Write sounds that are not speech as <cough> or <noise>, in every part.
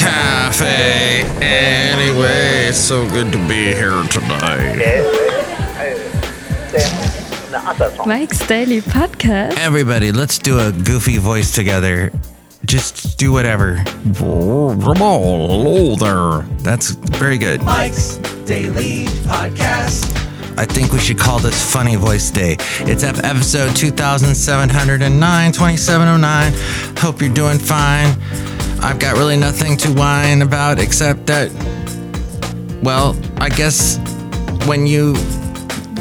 Cafe. Anyway, it's so good to be here today. Mike's Daily Podcast. Everybody, let's do a goofy voice together. Just do whatever. Hello there. That's very good. Mike's Daily Podcast. I think we should call this Funny Voice Day. It's episode 2709, 2709. Hope you're doing fine. I've got really nothing to whine about except that, well, I guess when you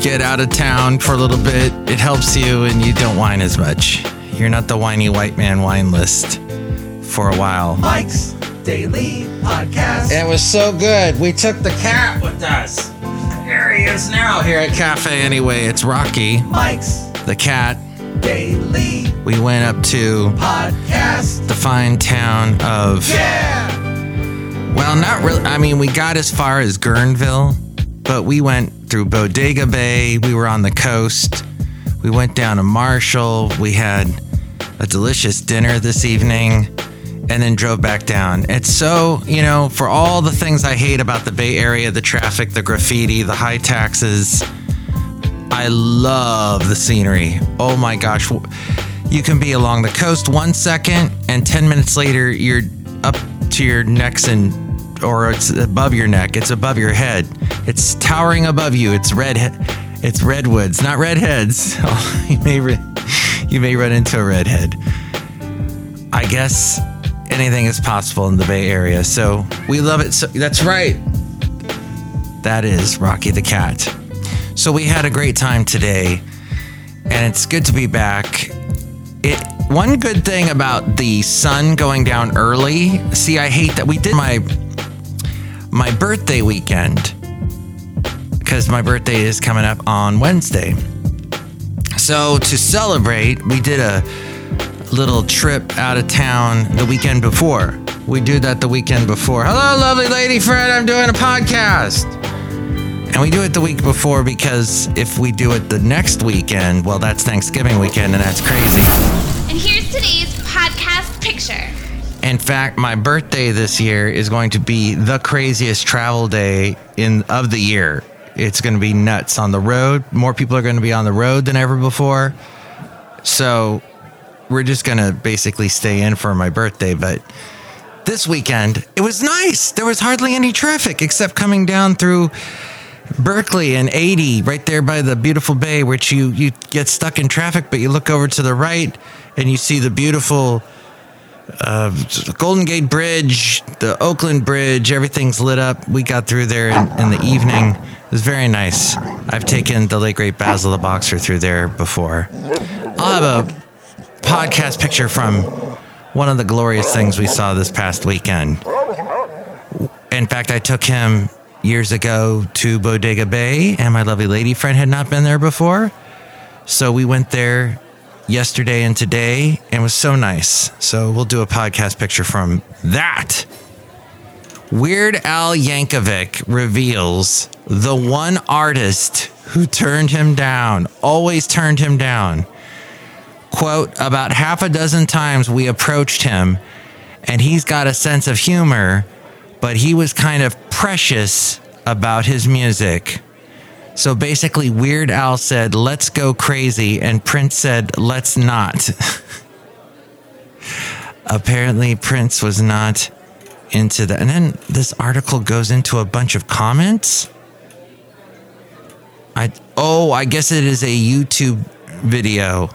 get out of town for a little bit, it helps you and you don't whine as much. You're not the whiny white man wine list for a while. Mike's Daily Podcast. It was so good. We took the cat with us. Here he is now here at Cafe Anyway. It's Rocky, Mike's the cat. Daily We went up to Podcast. the fine town of, Yeah. well, not really. I mean, we got as far as Guerneville, but we went through Bodega Bay. We were on the coast. We went down to Marshall. We had a delicious dinner this evening and then drove back down. It's so, you know, for all the things I hate about the Bay Area the traffic, the graffiti, the high taxes I love the scenery. Oh my gosh. You can be along the coast one second, and 10 minutes later, you're up to your necks and or it's above your neck. It's above your head. It's towering above you. It's red. It's redwoods, not redheads. <laughs> Oh, you may re- you may run into a redhead. I guess anything is possible in the Bay Area. So we love it. So that's right. That is Rocky the Cat. So we had a great time today, and it's good to be back. It one good thing about the sun going down early. See, I hate that we did my my birthday weekend because my birthday is coming up on Wednesday. So to celebrate, we did a little trip out of town the weekend before. We do that the weekend before. Hello, lovely lady friend. I'm doing a podcast. And we do it the week before because if we do it the next weekend, well, that's Thanksgiving weekend and that's crazy. And here's today's podcast picture. In fact, my birthday this year is going to be the craziest travel day in of the year. It's going to be nuts on the road. More people are going to be on the road than ever before. So, we're just going to basically stay in for my birthday, but this weekend, it was nice. There was hardly any traffic except coming down through Berkeley and 80 right there by the beautiful bay which you you get stuck in traffic but you look over to the right and you see the beautiful uh, Golden Gate Bridge, the Oakland Bridge, everything's lit up. We got through there in, in the evening. It was very nice. I've taken the late great Basil the Boxer through there before. I'll have a podcast picture from one of the glorious things we saw this past weekend. In fact, I took him years ago to Bodega Bay, and my lovely lady friend had not been there before. So we went there yesterday and today, and was so nice. So we'll do a podcast picture from that. Weird Al Yankovic reveals the one artist who turned him down, always turned him down. Quote, about half a dozen times we approached him, and he's got a sense of humor, but he was kind of precious about his music. So basically, Weird Al said, let's go crazy, and Prince said, let's not. <laughs> Apparently, Prince was not into that. And then this article goes into a bunch of comments. I oh, I guess it is a YouTube video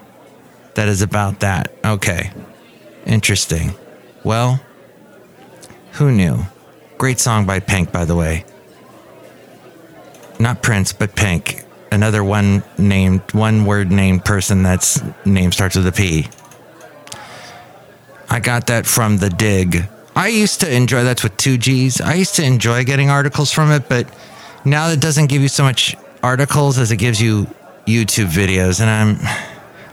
that is about that. Okay. Interesting. Well, who knew? Great song by Pink, by the way. Not Prince, but Pink. Another one named, one word named person that's name starts with a P. I got that from the Digg. I used to enjoy that's with two G's. I used to enjoy getting articles from it, but now it doesn't give you so much articles as it gives you YouTube videos, and I'm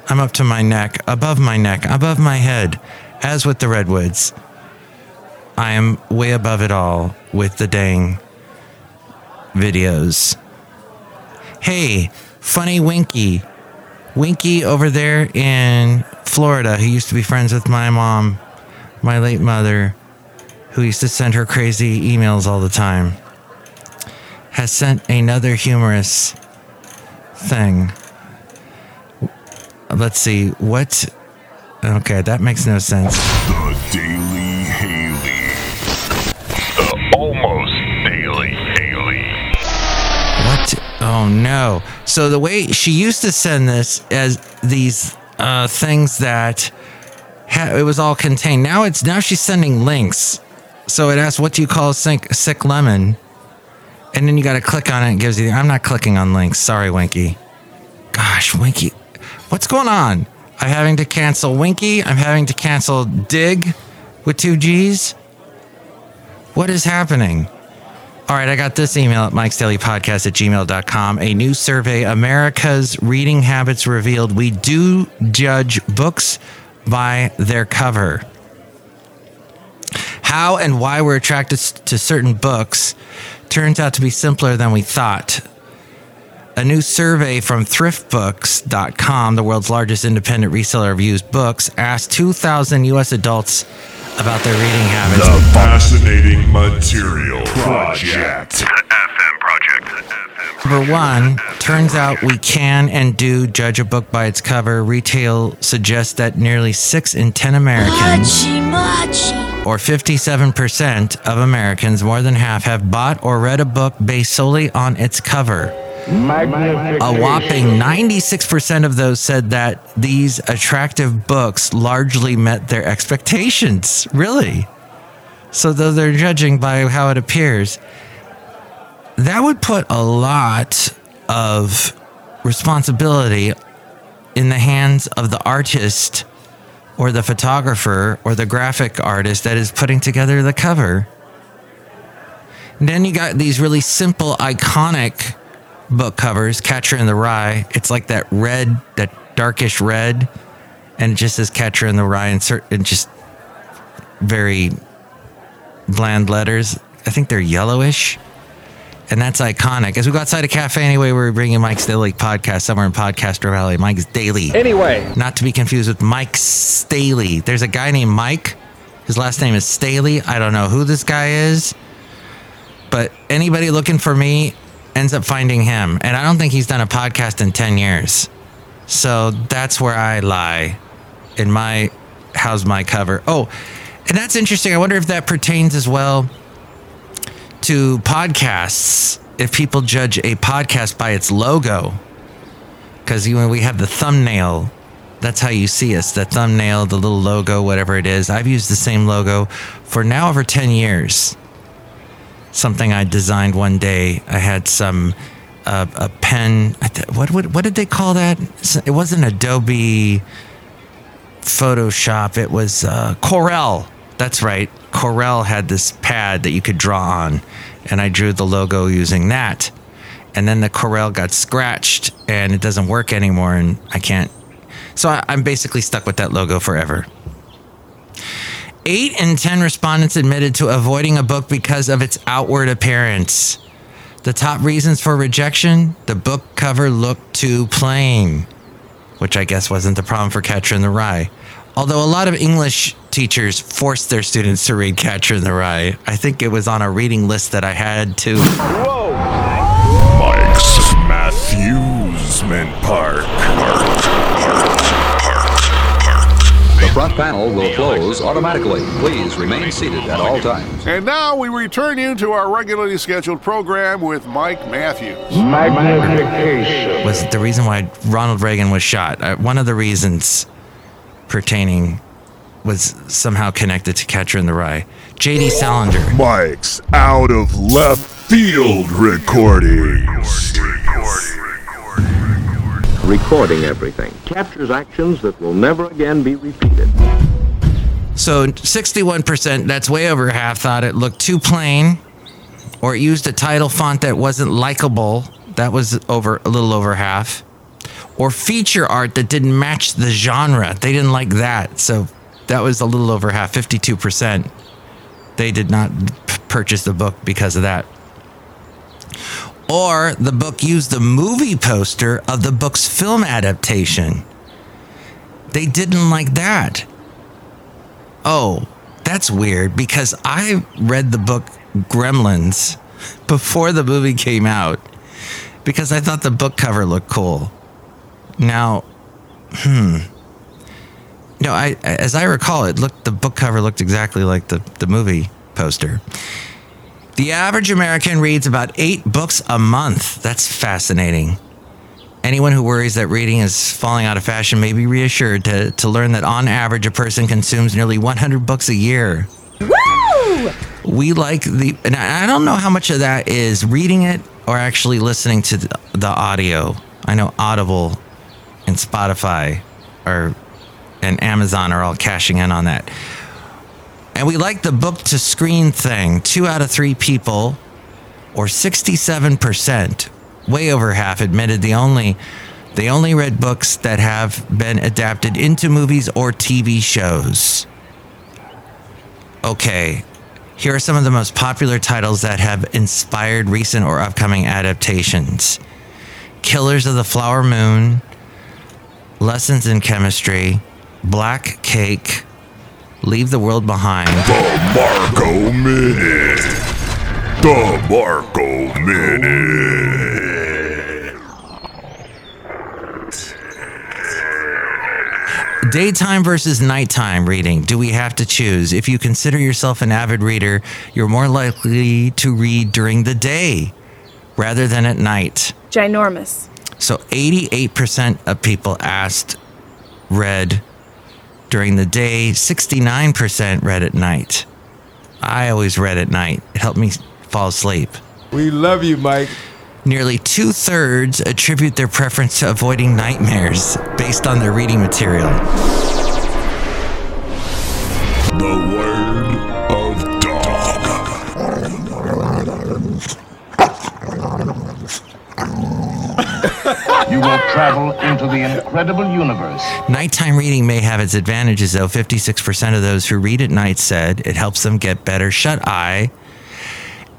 I'm up to my neck, above my neck, above my head, as with the redwoods. I am way above it all with the dang videos. Hey, funny Winky. Winky over there in Florida, who used to be friends with my mom, my late mother. who used to send her crazy emails all the time, has sent another humorous thing. Let's see. What? Okay, that makes no sense. No. So the way she used to send this as these uh, things that ha- it was all contained. Now it's now she's sending links. So it asks, "What do you call sick, sick lemon?" And then you got to click on it. gives you. I'm not clicking on links. Sorry, Winky. Gosh, Winky, what's going on? I'm having to cancel Winky. I'm having to cancel Digg with two G's. What is happening? All right, I got this email at Mike's Daily Podcast at gmail.com. A new survey, America's Reading Habits Revealed. We do judge books by their cover. How and why we're attracted to certain books turns out to be simpler than we thought. A new survey from thriftbooks.com, the world's largest independent reseller of used books, asked 2,000 U.S. adults about their reading habits. The Fascinating Material Project. FM Project. Number one, turns out we can and do judge a book by its cover. Retail suggests that nearly six in 10 Americans, or 57% of Americans, more than half, have bought or read a book based solely on its cover. A whopping 96% of those said that these attractive books largely met their expectations. Really? So, though they're judging by how it appears, that would put a lot of responsibility in the hands of the artist or the photographer or the graphic artist that is putting together the cover. And then you got these really simple, iconic book covers, Catcher in the Rye. It's like that red, that darkish red, and it just says Catcher in the Rye and, cert- and just very bland letters. I think they're yellowish. And that's iconic. As we go outside a cafe anyway, we're bringing Mike's Daily podcast somewhere in Podcastro Valley. Mike's Daily. Anyway, Not to be confused with Mike Staley. There's a guy named Mike. His last name is Staley. I don't know who this guy is, but anybody looking for me ends up finding him. And I don't think he's done a podcast in 10 years. So that's where I lie in my how's my cover. Oh, and that's interesting. I wonder if that pertains as well to podcasts. If people judge a podcast by its logo, because when we have the thumbnail, that's how you see us the thumbnail, the little logo, whatever it is. I've used the same logo for now over 10 years. Something I designed one day. I had some uh, a pen. What, what what did they call that? It wasn't Adobe Photoshop. It was uh, Corel. That's right. Corel had this pad that you could draw on, and I drew the logo using that. And then the Corel got scratched, and it doesn't work anymore, and I can't. So I, I'm basically stuck with that logo forever. Eight in 10 respondents admitted to avoiding a book because of its outward appearance. The top reasons for rejection the book cover looked too plain, which I guess wasn't the problem for Catcher in the Rye. Although a lot of English teachers forced their students to read Catcher in the Rye, I think it was on a reading list that I had to. Whoa! Mike's. Park. Park. Park. Front panel will close automatically. Please remain seated at all times. And now we return you to our regularly scheduled program with Mike Matthews. Magnification. was the reason why Ronald Reagan was shot. Uh, one of the reasons pertaining was somehow connected to Catcher in the Rye. J.D. Salinger. Mike's out of left field recordings. Recording everything, captures actions that will never again be repeated. So 61%, that's way over half, thought it looked too plain or it used a title font that wasn't likable. That was over a little over half. Or feature art that didn't match the genre. They didn't like that. So that was a little over half, 52%. They did not p- purchase the book because of that. Or the book used the movie poster of the book's film adaptation. They didn't like that. Oh, That's weird because I read the book Gremlins before the movie came out because I thought the book cover looked cool. Now, hmm. No, I as I recall it looked the book cover looked exactly like the, the movie poster. The average American reads about eight books a month. That's fascinating. Anyone who worries that reading is falling out of fashion may be reassured to, to learn that on average a person consumes nearly 100 books a year. Woo! We like the, and I don't know how much of that is reading it or actually listening to the, the audio. I know Audible and Spotify are, and Amazon are all cashing in on that. And we like the book to screen thing. Two out of three people, or 67%, way over half, admitted the only they only read books that have been adapted into movies or TV shows. Okay, here are some of the most popular titles that have inspired recent or upcoming adaptations Killers of the Flower Moon, Lessons in Chemistry, Black Cake, Leave the World Behind. The Marco Minute. The Marco Minute. Daytime versus nighttime reading. Do we have to choose? If you consider yourself an avid reader, you're more likely to read during the day rather than at night. Ginormous. So 88% of people asked read during the day, 69% read at night. I always read at night. It helped me fall asleep. We love you, Mike. Nearly two thirds attribute their preference to avoiding nightmares based on their reading material. The the incredible universe. Nighttime reading may have its advantages, though. 56% of those who read at night said it helps them get better shut eye,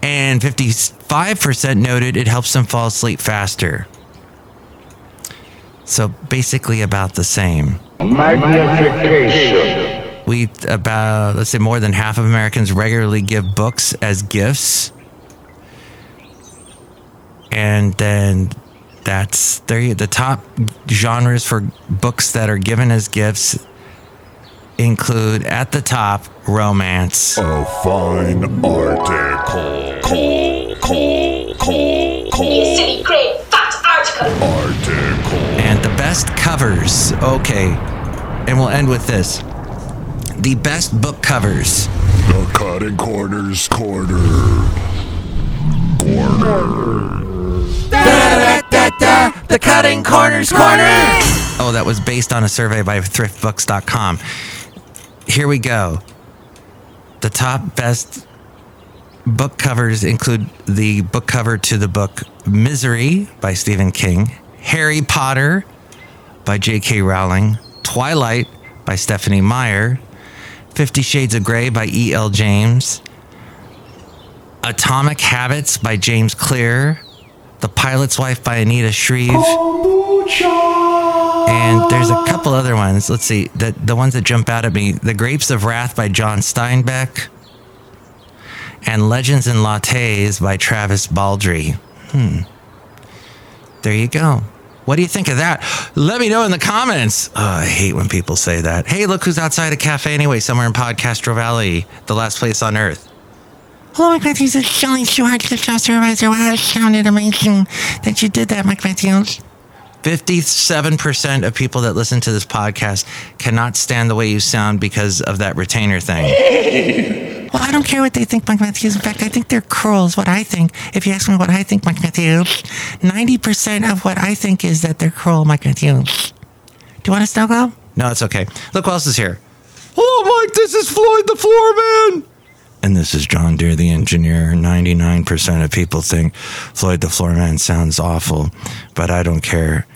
and 55% noted it helps them fall asleep faster. So basically, about the same. Magnification. We about let's say more than half of Americans regularly give books as gifts, and then that's there. The top genres for books that are given as gifts include at the top romance, A fine article. Call, call, call, call. silly, great, fat article. Article. and the best covers. Okay, and we'll end with this: the best book covers. The cutting corners corner. Corner. The Cutting Corners Corner. Oh, that was based on a survey by thriftbooks.com. Here we go. The top best book covers include the book cover to the book Misery by Stephen King, Harry Potter by J.K. Rowling, Twilight by Stephenie Meyer, Fifty Shades of Grey by E.L. James, Atomic Habits by James Clear, The Pilot's Wife by Anita Shreve. And there's a couple other ones. Let's see. The, the ones that jump out at me The Grapes of Wrath by John Steinbeck, and Legends and Lattes by Travis Baldree. Hmm. There you go. What do you think of that? Let me know in the comments. Oh, I hate when people say that. Hey, look who's outside a cafe anyway, somewhere in Podcastro Valley, the last place on earth. Hello, Mike Matthews. It's Chely Shoehart, the show supervisor. Wow, it sounded amazing that you did that, Mike Matthews. 57% of people that listen to this podcast cannot stand the way you sound because of that retainer thing. <laughs> well, I don't care what they think, Mike Matthews. In fact, I think they're cruel, is what I think. If you ask me what I think, Mike Matthews, 90% of what I think is that they're cruel, Mike Matthews. Do you want to still go? No, it's okay. Look who else is here. Hello, Mike. This is Floyd the Floorman. And this is John Deer, the engineer. 99% of people think Floyd the Floorman sounds awful, but I don't care.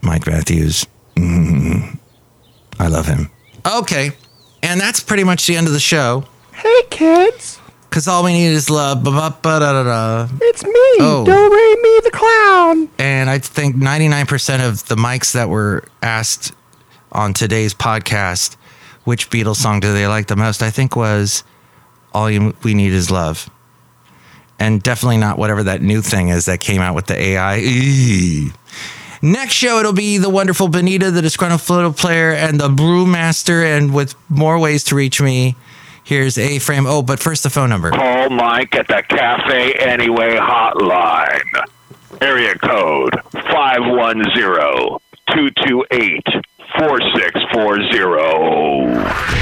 Mike Matthews, mm, I love him. Okay. And that's pretty much the end of the show. Hey, kids. Because all we need is love. It's me, Oh. Do Re Mi the Clown. And I think 99% of the mics that were asked on today's podcast which Beatles song do they like the most? I think was All You We Need Is Love. And definitely not whatever that new thing is that came out with the AI. Next show, it'll be the wonderful Benita, the disgruntled flute player, and the brewmaster. And with more ways to reach me, here's A Frame. Oh, but first, the phone number. Call Mike at the Cafe Anyway hotline. Area code 510 228 4640.